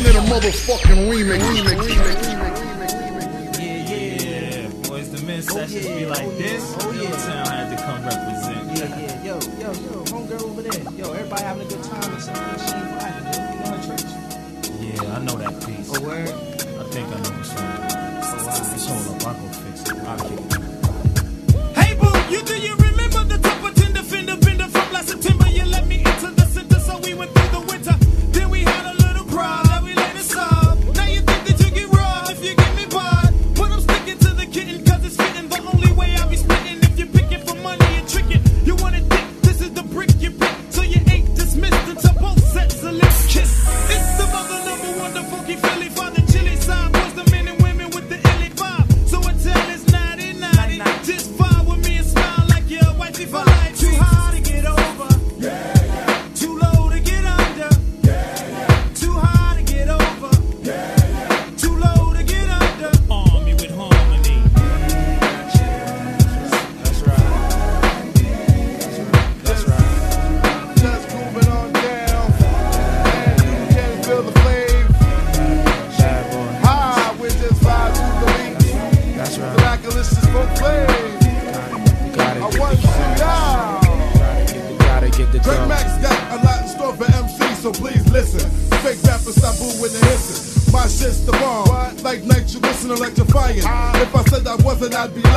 king of the motherfucking remix. remix, remix, remix. Yeah, yeah. Boys, the men sessions oh, yeah. be like this. Oh, yeah. Town had to come represent. Yeah, yeah. Yo, yo, yo. Homegirl over there. Yo, everybody having a good time and something. She ain't vibing, yo. You know her church? Yeah, I know that piece. Oh, word? I think I know what's wrong. Oh, wow. Just hold up. I'll go fix it. I'll keep it. Hey, boo, you do you remember the top of Tinder, Fender, Fender from last September?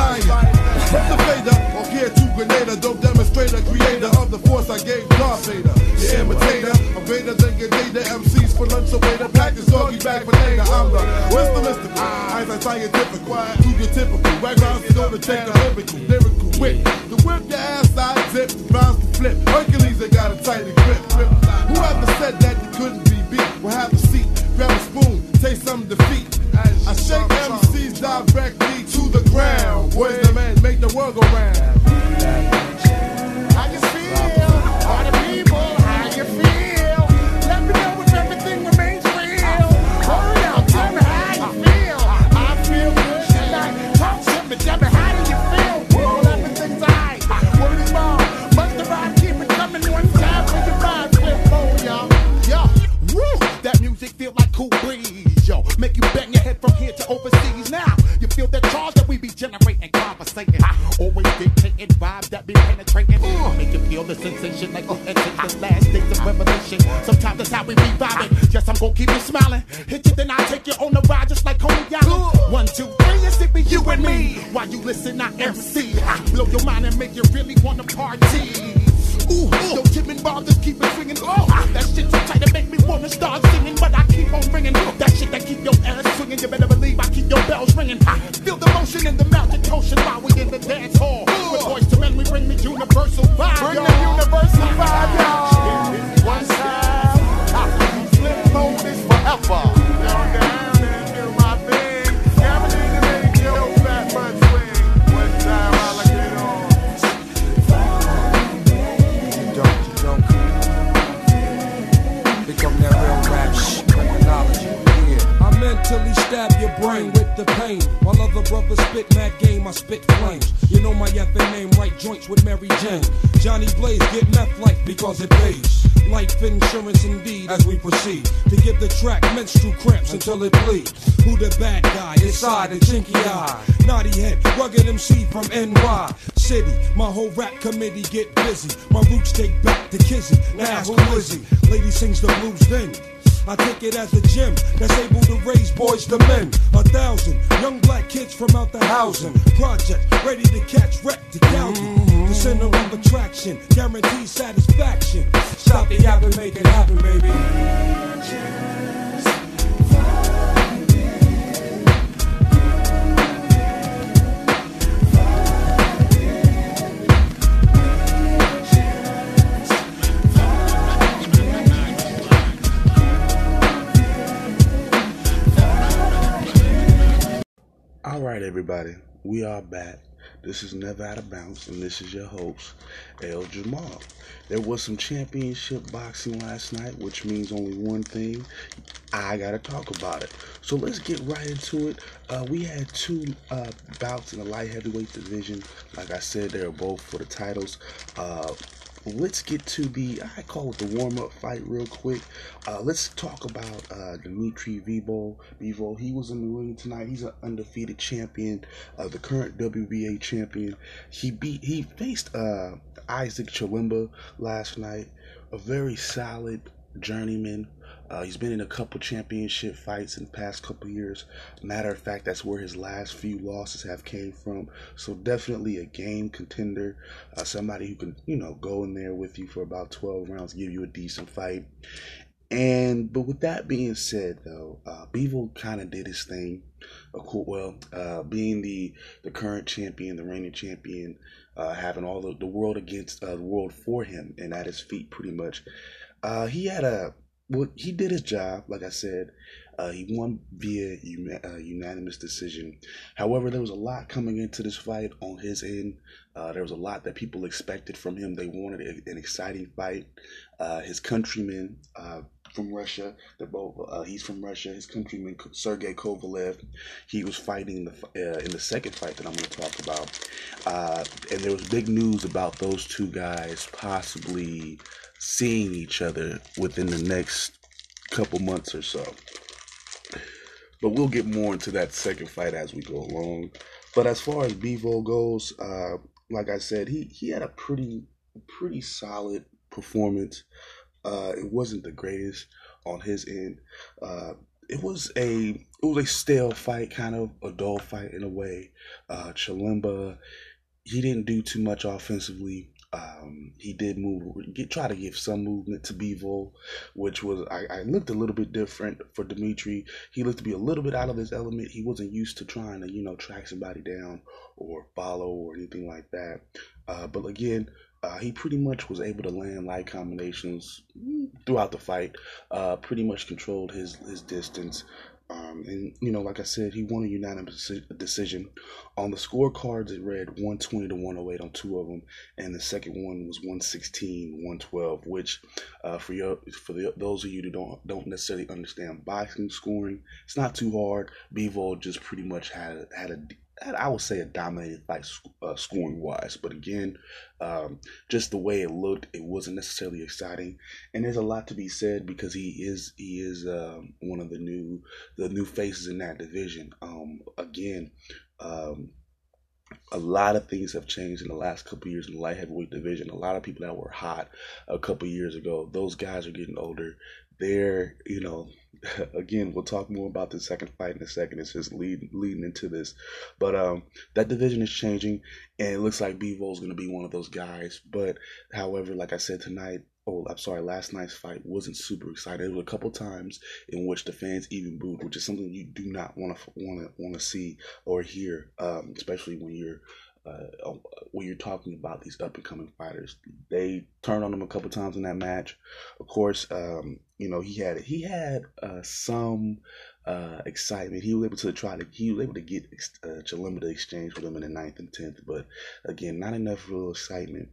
Lying. From the fader, or here to Grenada, dope demonstrator, creator of the force I gave Darth Vader. The imitator, a Vader than data MCs for lunch away to practice doggy bag for later. I'm the Mr. Mystical, Einstein scientific, to your typical. Backgrounds to go to take a lyrical, lyrical wit. The whip your ass side zip, bounce to flip. Hercules, they got a tighter grip. grip. Whoever said that you couldn't be beat, will have a seat, grab a spoon, taste some defeat. I shake MCs the the man, make the world go round. Until it bleeds. Who the bad guy? Inside the chinky eye. Naughty head, rugged MC from NY City. My whole rap committee get busy. My roots take back to Kizzy. Now who is he? Lady sings the blues then. I take it as a gym that's able to raise boys to men. A thousand young black kids from out the housing project, ready to catch wreck to count it. The center of attraction, guaranteed satisfaction. Stop the yapping, make it happen, baby. Everybody, we are back. This is Never Out of Bounds, and this is your host, El Jamal. There was some championship boxing last night, which means only one thing. I gotta talk about it. So let's get right into it. Uh, we had two uh, bouts in the light heavyweight division. Like I said, they were both for the titles. Uh, let's get to the I call it the warm up fight real quick. Uh, let's talk about uh, Dimitri Bivol. Bivol, he was in the ring tonight. He's an undefeated champion, uh, the current WBA champion. He beat he faced uh, Isaac Chilemba last night, a very solid journeyman. Uh, he's been in a couple championship fights in the past couple years. Matter of fact, that's where his last few losses have came from. So definitely a game contender, uh, somebody who can you know go in there with you for about 12 rounds, give you a decent fight. And but with that being said, though, uh, Bivol kind of did his thing. Of course, well, uh, being the the current champion, the reigning champion, uh, having all the, the world against uh, the world for him and at his feet, pretty much. Uh, he had a well, he did his job. Like I said, uh, he won via uh, unanimous decision. However, there was a lot coming into this fight on his end. Uh, there was a lot that people expected from him. They wanted an exciting fight. Uh, his countrymen uh, from Russia, they're both. Uh, he's from Russia. His countryman Sergey Kovalev, he was fighting the in the second fight that I'm going to talk about. and there was big news about those two guys possibly seeing each other within the next couple months or so. But we'll get more into that second fight as we go along. But as far as Bevo goes, uh, like I said, he he had a pretty pretty solid performance. Uh, it wasn't the greatest on his end. Uh, it was a it was a stale fight, kind of a dull fight in a way. Uh, Chilemba, he didn't do too much offensively. Um, he did move, get, try to give some movement to Bevo, which was I, I, looked a little bit different for Dimitri. He looked to be a little bit out of his element. He wasn't used to trying to you know track somebody down or follow or anything like that. Uh, but again, uh, he pretty much was able to land light combinations throughout the fight. Uh, pretty much controlled his his distance. Um, and you know, like I said, he won a unanimous decision. On the scorecards, it read 120 to 108 on two of them, and the second one was 116, 112. Which, uh, for your for the, those of you who don't don't necessarily understand boxing scoring, it's not too hard. Bivol just pretty much had had a I would say it dominated like uh, scoring wise, but again, um, just the way it looked, it wasn't necessarily exciting. And there's a lot to be said because he is he is um, one of the new the new faces in that division. Um, again, um, a lot of things have changed in the last couple years in the light heavyweight division. A lot of people that were hot a couple years ago, those guys are getting older. They're you know again, we'll talk more about the second fight in a second. It's just lead, leading into this. But um, that division is changing, and it looks like Bevo is going to be one of those guys. But however, like I said tonight, oh, I'm sorry, last night's fight wasn't super exciting. There were a couple times in which the fans even booed, which is something you do not want to want to want to see or hear, um, especially when you're uh, uh, when you're talking about these up and coming fighters. They turned on him a couple times in that match. Of course, um, you know he had he had uh, some uh, excitement. He was able to try to he was able to get uh, to exchange with him in the ninth and tenth, but again, not enough real excitement.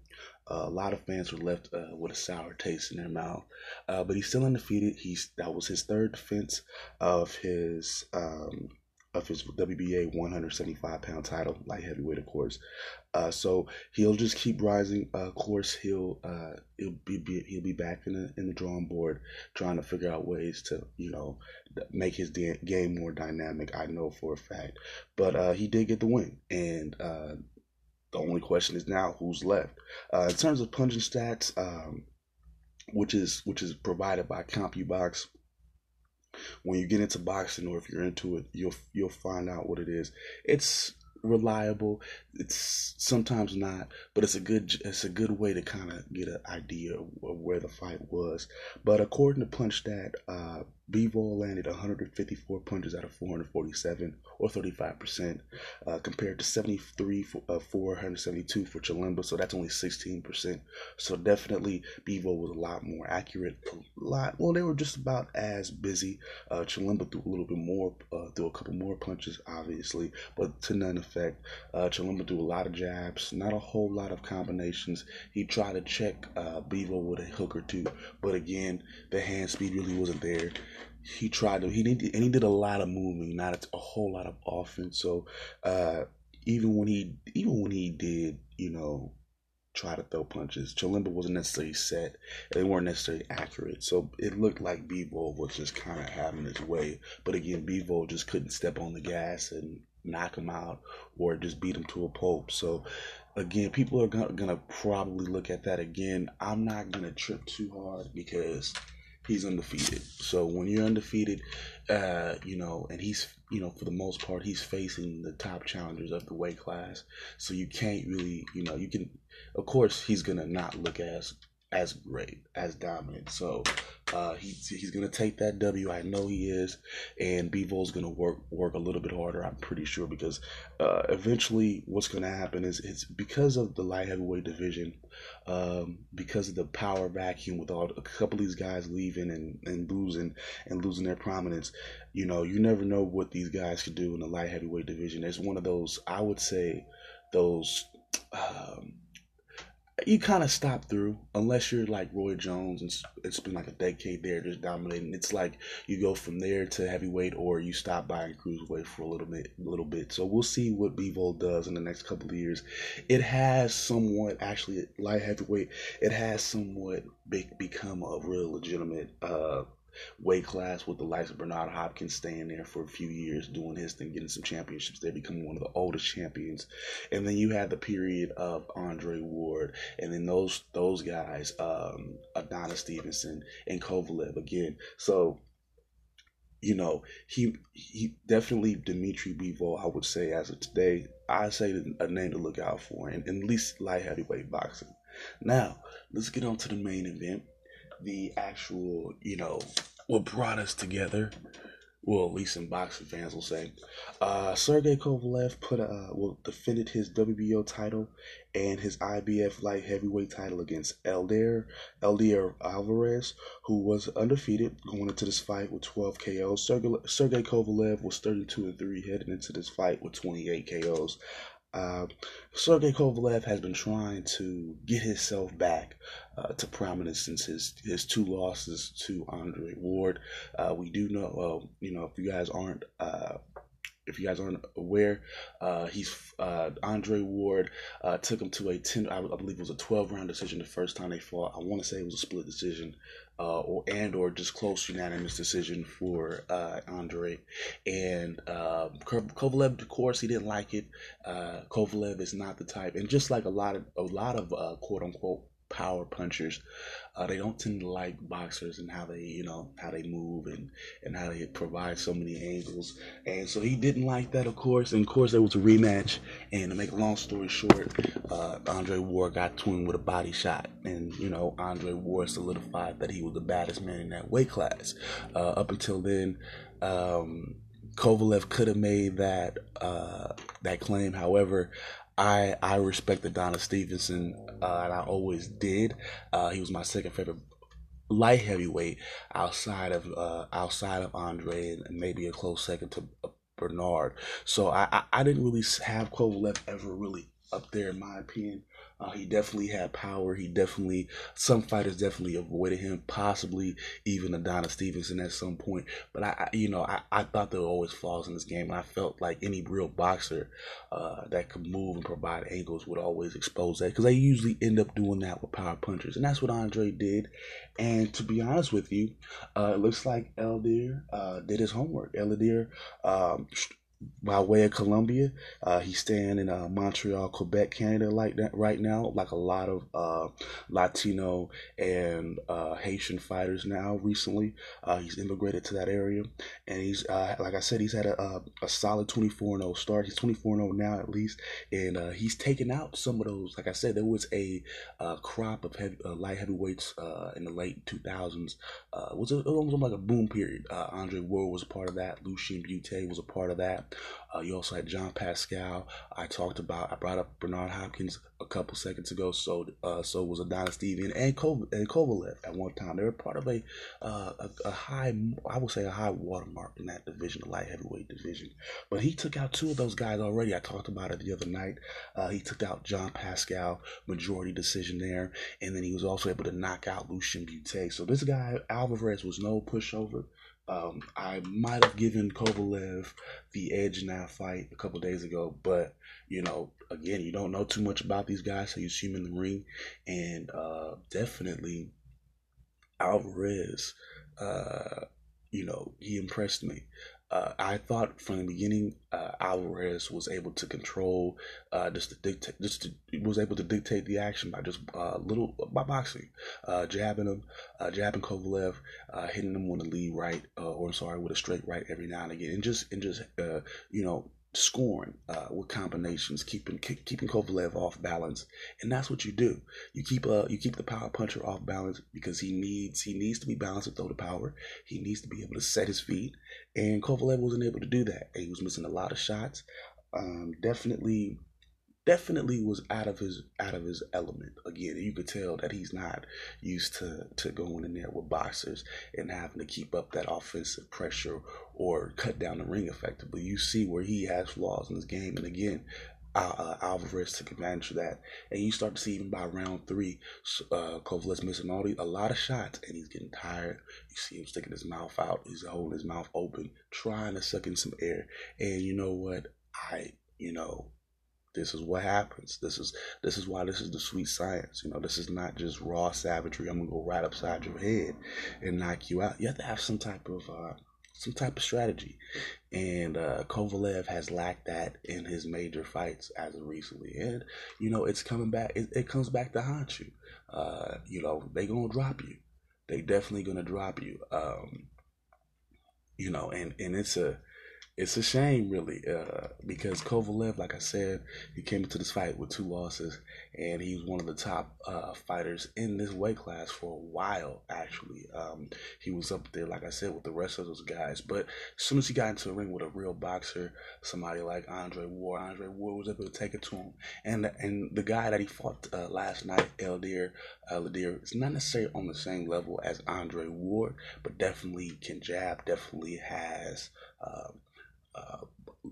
Uh, a lot of fans were left uh, with a sour taste in their mouth, uh, but he's still undefeated. He's that was his third defense of his um, of his WBA 175 pound title, light heavyweight, of course. Uh, so he'll just keep rising. Uh, of course, he'll uh, he'll be, be, he'll be back in the in the drawing board, trying to figure out ways to you know make his de- game more dynamic. I know for a fact, but uh, he did get the win, and uh, the only question is now who's left. Uh, in terms of punching stats, um, which is which is provided by CompuBox when you get into boxing or if you're into it, you'll you'll find out what it is. It's reliable. It's sometimes not, but it's a good it's a good way to kind of get an idea of, where the fight was. But according to PunchStat, uh, Bivol landed 154 punches out of 447, or 35%, uh, compared to 73 for uh, 472 for Chilemba. So that's only 16%. So definitely, Bivol was a lot more accurate. A lot. Well, they were just about as busy. Uh, Chilemba threw a little bit more, uh, threw a couple more punches, obviously, but to none effect. Uh, Chilemba threw a lot of jabs, not a whole lot of combinations. He tried to check uh, Bivol with a hook or two, but again, the hand speed really wasn't there he tried to he did and he did a lot of moving, not a, whole lot of offense. So uh, even when he even when he did, you know, try to throw punches. Chilemba wasn't necessarily set. They weren't necessarily accurate. So it looked like Bivol was just kind of having his way. But again, Bivol just couldn't step on the gas and knock him out or just beat him to a pulp. So again, people are gonna, gonna probably look at that again. I'm not gonna trip too hard because he's undefeated. So when you're undefeated, uh, you know, and he's, you know, for the most part, he's facing the top challengers of the weight class. So you can't really, you know, you can, of course, he's gonna not look as as great, as dominant. So uh, he's he's gonna take that W. I know he is, and Bivol's gonna work work a little bit harder. I'm pretty sure because uh, eventually, what's gonna happen is it's because of the light heavyweight division, um, because of the power vacuum with all a couple of these guys leaving and, and losing and losing their prominence. You know, you never know what these guys could do in the light heavyweight division. It's one of those I would say those. Um, you kind of stop through unless you're like Roy Jones and it's- been like a decade there just dominating. It's like you go from there to heavyweight or you stop by and cruiserweight for a little bit, little bit. So we'll see what Bivol does in the next couple of years. It has somewhat actually light heavyweight. It has somewhat be, become a real legitimate uh weight class with the likes of Bernard Hopkins staying there for a few years, doing his thing, getting some championships there, becoming one of the oldest champions. And then you had the period of Andre Ward, and then those those guys, um, Adonis Stevenson and Kovalev again. So you know, he he definitely Dimitri Bivol, I would say as of today, I say a name to look out for in, at least light heavyweight boxing. Now, let's get on to the main event. The actual, you know, what brought us together. Well, at least in boxing fans will say. Uh Sergey Kovalev put uh well defended his WBO title and his IBF light heavyweight title against Elder Eldir Alvarez, who was undefeated going into this fight with 12 KOs. Sergey, Sergey Kovalev was 32 and 3 heading into this fight with 28 KOs. Uh, Sergey Kovalev has been trying to get himself back uh, to prominence since his, his two losses to Andre Ward. Uh, we do know, uh, you know, if you guys aren't uh, if you guys aren't aware, uh, he's Andre Ward took him to a ten. I, I believe it was a twelve round decision the first time they fought. I want to say it was a split decision, uh, or and or just close unanimous decision for uh, Andre. And uh, Kovalev, of course, he didn't like it. Uh, Kovalev is not the type, and just like a lot of a lot of uh, quote unquote power punchers, uh, they don't tend to like boxers and how they you know how they move and and how they provide so many angles. And so he didn't like that, of course. And of course, there was a rematch. And to make a long story short, uh, Andre Ward got to him with a body shot, and you know Andre Ward solidified that he was the baddest man in that weight class. Uh, up until then. Um, Kovalev could have made that uh, that claim. However, I I respect Adonis Stevenson, uh, and I always did. Uh, he was my second favorite light heavyweight outside of uh, outside of Andre, and maybe a close second to uh, Bernard. So I, I I didn't really have Kovalev ever really up there in my opinion. Uh, he definitely had power. He definitely, some fighters definitely avoided him, possibly even Adonis Stevenson at some point. But I, I you know, I, I thought there were always flaws in this game. And I felt like any real boxer uh, that could move and provide angles would always expose that because they usually end up doing that with power punchers. And that's what Andre did. And to be honest with you, uh, it looks like Eldir uh, did his homework. Eldir, um, by way of Colombia. Uh, he's staying in uh, Montreal, Quebec, Canada, like that right now. Like a lot of uh, Latino and uh, Haitian fighters now. Recently, uh, he's immigrated to that area, and he's uh, like I said, he's had a, a, a solid twenty four and zero start. He's twenty four and zero now at least, and he's taken out some of those. Like I said, there was a crop of heavy, light heavyweights uh, in the late two thousands. Uh, was it was almost like a boom period. Andre Ward was a part of that. Lucian Bute was a part of that. Uh, you also had Jean Pascal. I talked about. I brought up Bernard Hopkins a couple seconds ago. So, uh, so was Adonis Steven and Kov- and Kovalev at one time. They were part of a, uh, a a high, I would say, a high watermark in that division, the light heavyweight division. But he took out two of those guys already. I talked about it the other night. Uh, he took out Jean Pascal, majority decision there, and then he was also able to knock out Lucian Bute. So this guy Alvarez was no pushover. Um, I might have given Kovalev the edge in that fight a couple days ago, but you know, again, you don't know too much about these guys, so you see them in the ring, and uh, definitely Alvarez. Uh, you know, he impressed me. Uh, I thought from the beginning uh, Alvarez was able to control, uh, just to dictate, just to, was able to dictate the action by just uh, little by boxing, uh, jabbing him, uh, jabbing Kovalev, hitting him with a lead right, or I'm sorry, with a straight right every now and again, and just and just you know scoring uh, with combinations, keeping keeping Kovalev off balance, and that's what you do. You keep uh you keep the power puncher off balance because he needs he needs to be balanced to throw the power. He needs to be able to set his feet, and Kovalev wasn't able to do that. He was missing a lot of shots. Um, definitely definitely was out of his out of his element again you could tell that he's not used to to going in there with boxers and having to keep up that offensive pressure or cut down the ring effectively you see where he has flaws in his game and again uh, Alvarez took advantage of that, and you start to see even by round three, uh, missing all these, a lot of shots, and he's getting tired. You see him sticking his mouth out, he's holding his mouth open, trying to suck in some air. And you know what? I, you know, this is what happens. This is this is why this is the sweet science. You know, this is not just raw savagery. I'm gonna go right upside your head and knock you out. You have to have some type of uh, some type of strategy, and uh, Kovalev has lacked that in his major fights as of recently. And you know, it's coming back. It, it comes back to haunt you. Uh, you know, they gonna drop you. They definitely gonna drop you. Um, you know, and and it's a it's a shame, really, uh, because Kovalev, like I said, he came into this fight with two losses, and he was one of the top uh, fighters in this weight class for a while. Actually, um, he was up there, like I said, with the rest of those guys. But as soon as he got into the ring with a real boxer, somebody like Andre Ward, Andre Ward was able to take it to him. And and the guy that he fought uh, last night, Eldir, Eldir, is not necessarily on the same level as Andre Ward, but definitely can jab. Definitely has. Um,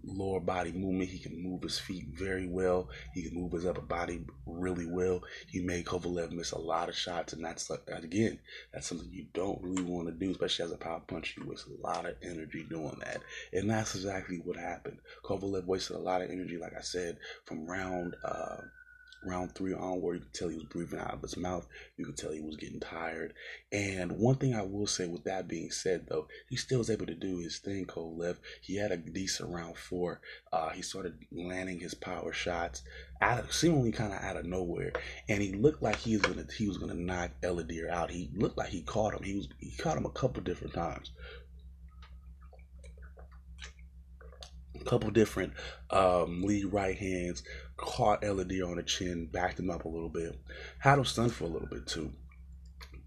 lower body movement. He can move his feet very well. He can move his upper body really well. He made Kovalev miss a lot of shots, and that's again, that's something you don't really want to do, especially as a power puncher. You waste a lot of energy doing that, and that's exactly what happened. Kovalev wasted a lot of energy, like I said, from round. Uh, round three onward, you could tell he was breathing out of his mouth. You could tell he was getting tired. And one thing I will say, with that being said, though, he still was able to do his thing. Kovalev, he had a decent round four. Uh, he started landing his power shots out of, seemingly kind of out of nowhere, and he looked like he was gonna he was gonna knock Ellidir out. He looked like he caught him. He was he caught him a couple different times. A couple different um, lead right hands, caught LED on the chin, backed him up a little bit, had him stunned for a little bit too.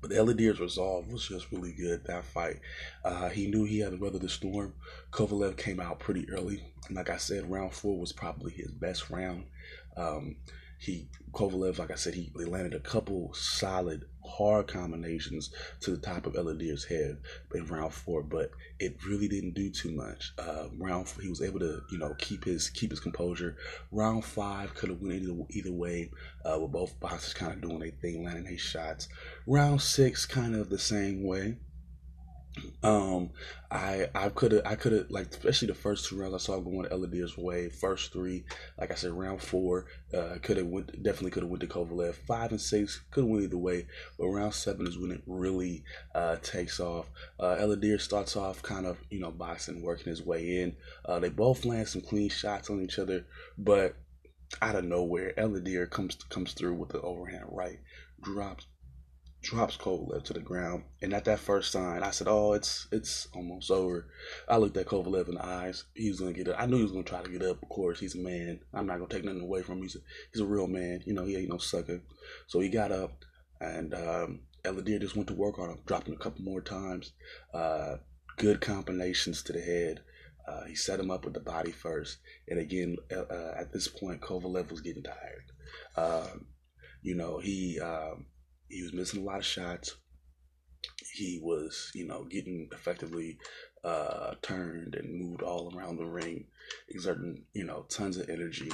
But Ellidir's resolve was just really good that fight. Uh, he knew he had to weather the storm. Kovalev came out pretty early. And Like I said, round four was probably his best round. Um, he Kovalev, like I said, he, he landed a couple solid hard combinations to the top of Ellidir's head in round four, but it really didn't do too much. Uh, round four, he was able to you know keep his keep his composure. Round five could have went either either way, uh, with both boxers kind of doing their thing, landing their shots. Round six, kind of the same way. Um, I I could have I could have like especially the first two rounds I saw going Ellidir's way. First three, like I said, round four, uh, could have went definitely could have went to Kovalev. Five and six could have went either way, but round seven is when it really uh, takes off. Uh, Ellidir starts off kind of you know boxing, working his way in. Uh, they both land some clean shots on each other, but out of nowhere, Ellidir comes comes through with the overhand right, drops drops Kovalev to the ground. And at that first sign, I said, "Oh, it's it's almost over." I looked at Kovalev in the eyes. He was gonna get up. I knew he was gonna try to get up. Of course, he's a man. I'm not gonna take nothing away from him. He's a, he's a real man. You know, he ain't no sucker. So he got up, and um, Ellidir just went to work on him, dropped him a couple more times. Uh, good combinations to the head. Uh, he set him up with the body first, and again, uh at this point, Kovalev was getting tired. Um, you know, he um, he was missing a lot of shots. He was, you know, getting effectively uh, turned and moved all around the ring, exerting, you know, tons of energy.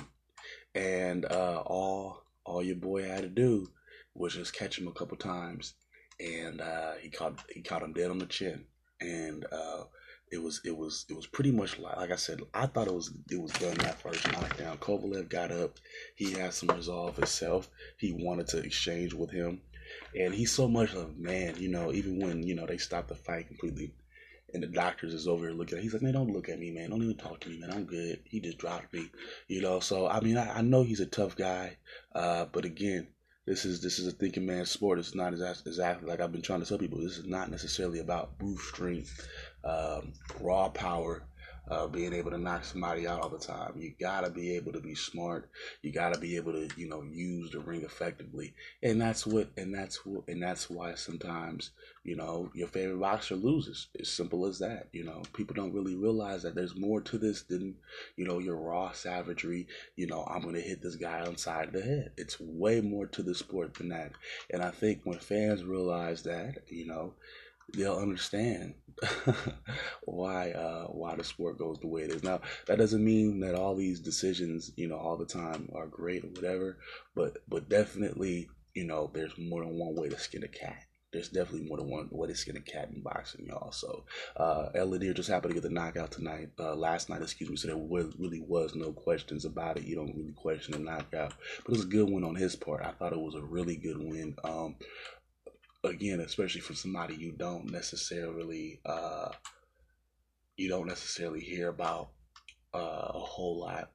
And uh, all all your boy had to do was just catch him a couple times, and uh, he caught he caught him dead on the chin. and uh, it was it was it was pretty much like like I said. I thought it was it was done that first knockdown. Kovalev got up. He had some resolve himself. He wanted to exchange with him, and he's so much of man. You know, even when you know they stop the fight completely, and the doctors is over here looking at. He's like, man, don't look at me, man. Don't even talk to me, man. I'm good. He just dropped me, you know. So I mean, I, I know he's a tough guy, uh, but again, this is this is a thinking man's sport. It's not exactly like I've been trying to tell people. This is not necessarily about brute strength, um, raw power, uh, being able to knock somebody out all the time. You gotta be able to be smart. You gotta be able to you know use the ring effectively, and that's what and that's what and that's why sometimes you know your favorite boxer loses. It's simple as that. You know people don't really realize that there's more to this than you know your raw savagery. You know I'm gonna hit this guy on side of the head. It's way more to the sport than that, and I think when fans realize that, you know they'll understand why uh, why the sport goes the way it is. Now that doesn't mean that all these decisions, you know, all the time are great or whatever, but but definitely, you know, there's more than one way to skin a cat. There's definitely more than one way to skin a cat in boxing, y'all. So, uh, El just happened to get the knockout tonight, uh, last night, excuse me. So there was, really was no questions about it. You don't really question the knockout, but it was a good win on his part. I thought it was a really good win. Um, again, especially from somebody you don't necessarily uh, you don't necessarily hear about uh, a whole lot.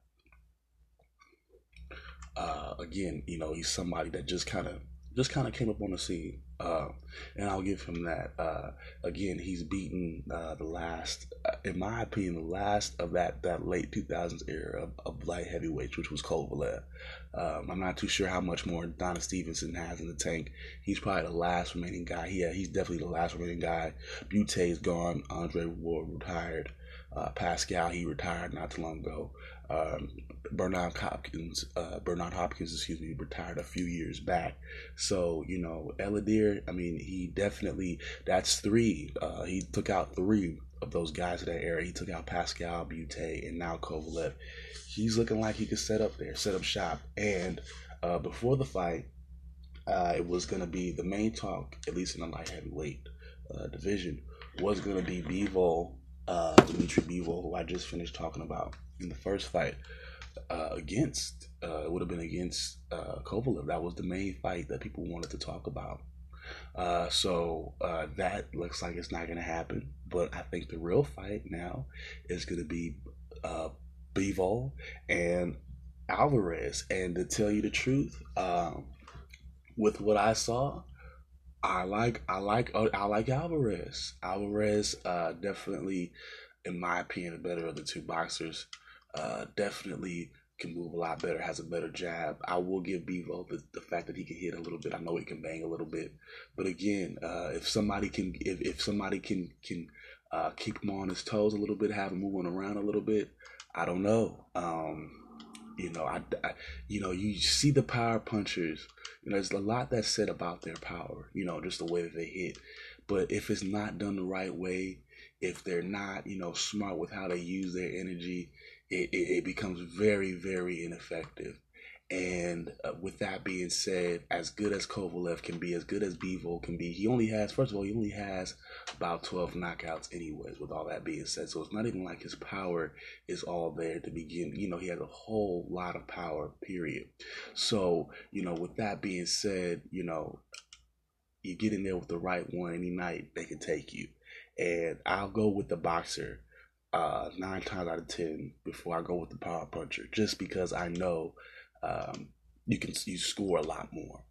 Uh, again, you know, he's somebody that just kind of just kind of came up on the scene, uh, and I'll give him that. Uh, again, he's beaten uh, the last, uh, in my opinion, the last of that that late 2000s era of, of light heavyweights, which was Kovalev. Um, I'm not too sure how much more Adonis Stevenson has in the tank. He's probably the last remaining guy. Yeah, he's definitely the last remaining guy. Bute's gone. Andre Ward retired. Uh, Pascal, he retired not too long ago. Um, Bernard Hopkins, uh, Bernard Hopkins, excuse me, retired a few years back. So you know, El Ladir, I mean, he definitely that's three. Uh, he took out three of those guys of that era. He took out Pascal, Bute, and now Kovalev. He's looking like he could set up there, set up shop. And uh, before the fight, uh, it was going to be the main talk, at least in the light heavyweight uh, division, was going to be Bivol, uh, Dimitri Bivol, who I just finished talking about in the first fight uh, against. Uh, it would have been against uh, Kovalev. That was the main fight that people wanted to talk about. Uh, so uh, that looks like it's not going to happen. But I think the real fight now is going to be uh, Bivol and Alvarez. And to tell you the truth, um, with what I saw, I like I like uh, I like Alvarez. Alvarez uh, definitely, in my opinion, the better of the two boxers. Uh, definitely can move a lot better, has a better jab. I will give Bevo the, the fact that he can hit a little bit. I know he can bang a little bit, but again, uh, if somebody can, if, if somebody can can uh, keep him on his toes a little bit, have him moving around a little bit, I don't know. Um, you know, I, I, you know, you see the power punchers. You know, there's a lot that's said about their power. You know, just the way that they hit. But if it's not done the right way, if they're not, you know, smart with how they use their energy, it, it, it becomes very, very ineffective. And uh, with that being said, as good as Kovalev can be, as good as Bivol can be, he only has, first of all, he only has about 12 knockouts, anyways, with all that being said. So it's not even like his power is all there to begin. You know, he has a whole lot of power, period. So, you know, with that being said, you know, you get in there with the right one any night, they can take you. And I'll go with the boxer uh, nine times out of ten before I go with the power puncher, just because I know um, you can you score a lot more.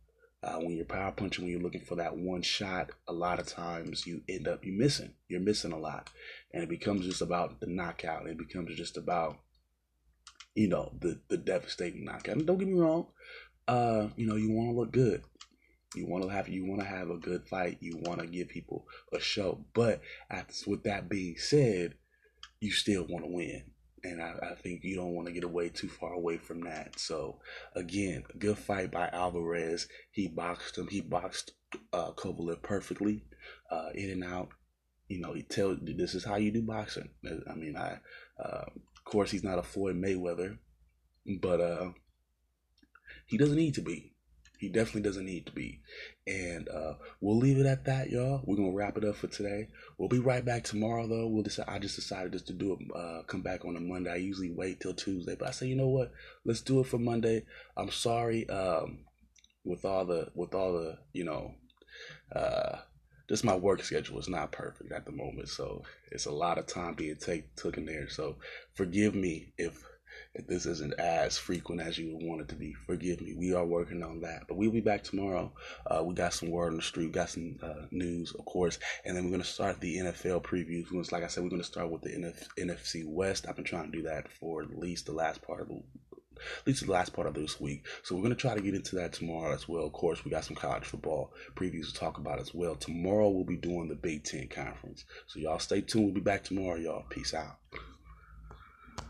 Uh, when you're power punching, when you're looking for that one shot, a lot of times you end up you missing. You're missing a lot, and it becomes just about the knockout. It becomes just about you know the the devastating knockout. And don't get me wrong, uh, you know you want to look good. You want to have you want to have a good fight. You want to give people a show. But with that being said, you still want to win. And I, I think you don't want to get away too far away from that. So again, good fight by Alvarez. He boxed him. He boxed uh, Kovalev perfectly, uh, in and out. You know, he tells this is how you do boxing. I mean, I uh, of course he's not a Floyd Mayweather, but uh, he doesn't need to be. He definitely doesn't need to be. And uh, we'll leave it at that, y'all. We're gonna wrap it up for today. We'll be right back tomorrow, though. We'll decide. I just decided just to do it. Uh, come back on a Monday. I usually wait till Tuesday, but I say, you know what? Let's do it for Monday. I'm sorry. Um, with all the with all the you know uh just my work schedule is not perfect at the moment so it's a lot of time being take taken there so forgive me if if this isn't as frequent as you would want it to be forgive me we are working on that but we'll be back tomorrow uh we got some word on the street got some uh, news of course and then we're going to start the nfl previews We're like i said we're going to start with the NF, nfc west i've been trying to do that for at least the last part of the at least the last part of this week. So we're going to try to get into that tomorrow as well. Of course, we got some college football previews to talk about as well. Tomorrow we'll be doing the Big Ten conference. So y'all stay tuned. We'll be back tomorrow, y'all. Peace out.